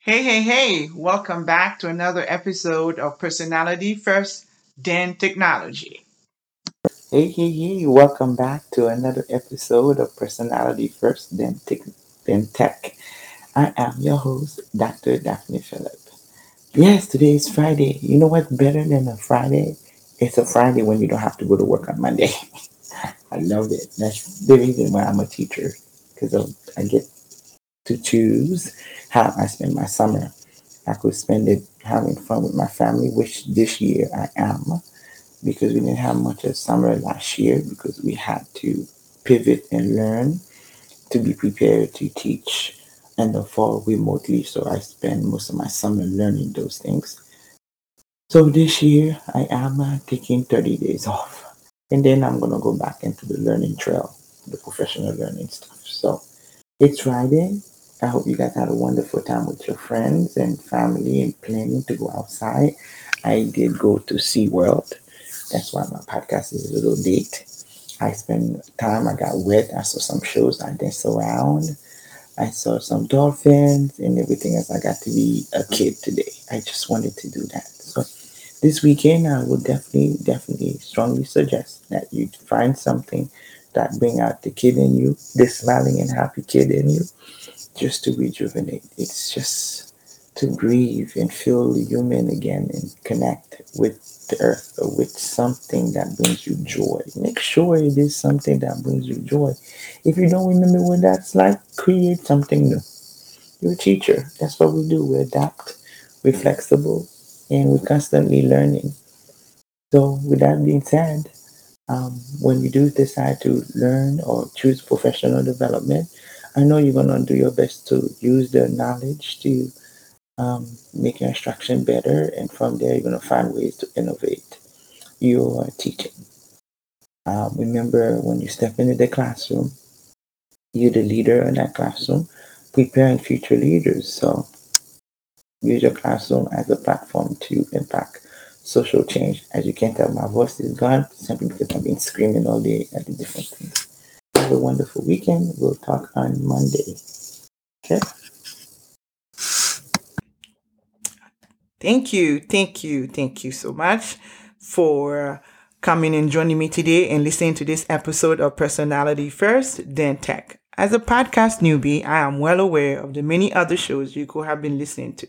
Hey, hey, hey, welcome back to another episode of Personality First, then Technology. Hey, hey, hey, welcome back to another episode of Personality First, then Tech. Then Tech. I am your host, Dr. Daphne Phillip. Yes, today is Friday. You know what's better than a Friday? It's a Friday when you don't have to go to work on Monday. I love it. That's the reason why I'm a teacher, because I get to choose how I spend my summer. I could spend it having fun with my family, which this year I am, because we didn't have much of summer last year because we had to pivot and learn to be prepared to teach in the fall remotely. So I spend most of my summer learning those things. So this year I am uh, taking 30 days off. And then I'm going to go back into the learning trail, the professional learning stuff. So it's Friday. I hope you guys had a wonderful time with your friends and family and planning to go outside. I did go to SeaWorld. That's why my podcast is a little late. I spent time, I got wet, I saw some shows, I danced around, I saw some dolphins and everything else. I got to be a kid today. I just wanted to do that. So this weekend I would definitely, definitely strongly suggest that you find something that bring out the kid in you, the smiling and happy kid in you, just to rejuvenate. It's just to breathe and feel human again and connect with the earth or with something that brings you joy. Make sure it is something that brings you joy. If you don't remember what that's like, create something new. You're a teacher. That's what we do. We adapt, we're flexible, and we're constantly learning. So, with that being said, um, when you do decide to learn or choose professional development, I know you're going to do your best to use the knowledge to um, make your instruction better. And from there, you're going to find ways to innovate your teaching. Um, remember, when you step into the classroom, you're the leader in that classroom, preparing future leaders. So use your classroom as a platform to impact social change. As you can tell, my voice is gone simply because I've been screaming all day at the different things. Have a wonderful weekend. We'll talk on Monday. Okay. Thank you, thank you, thank you so much for coming and joining me today and listening to this episode of Personality First, then Tech. As a podcast newbie, I am well aware of the many other shows you could have been listening to.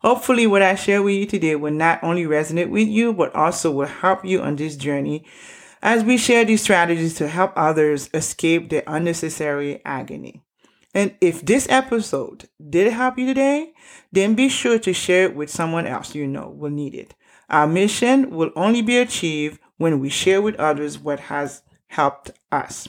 Hopefully, what I share with you today will not only resonate with you, but also will help you on this journey as we share these strategies to help others escape their unnecessary agony. And if this episode did help you today, then be sure to share it with someone else you know will need it. Our mission will only be achieved when we share with others what has helped us.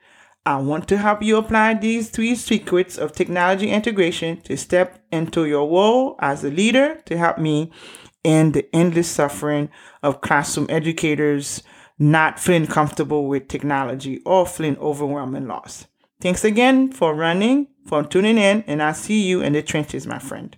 I want to help you apply these three secrets of technology integration to step into your role as a leader to help me end the endless suffering of classroom educators not feeling comfortable with technology or feeling overwhelmed and lost. Thanks again for running, for tuning in, and I'll see you in the trenches, my friend.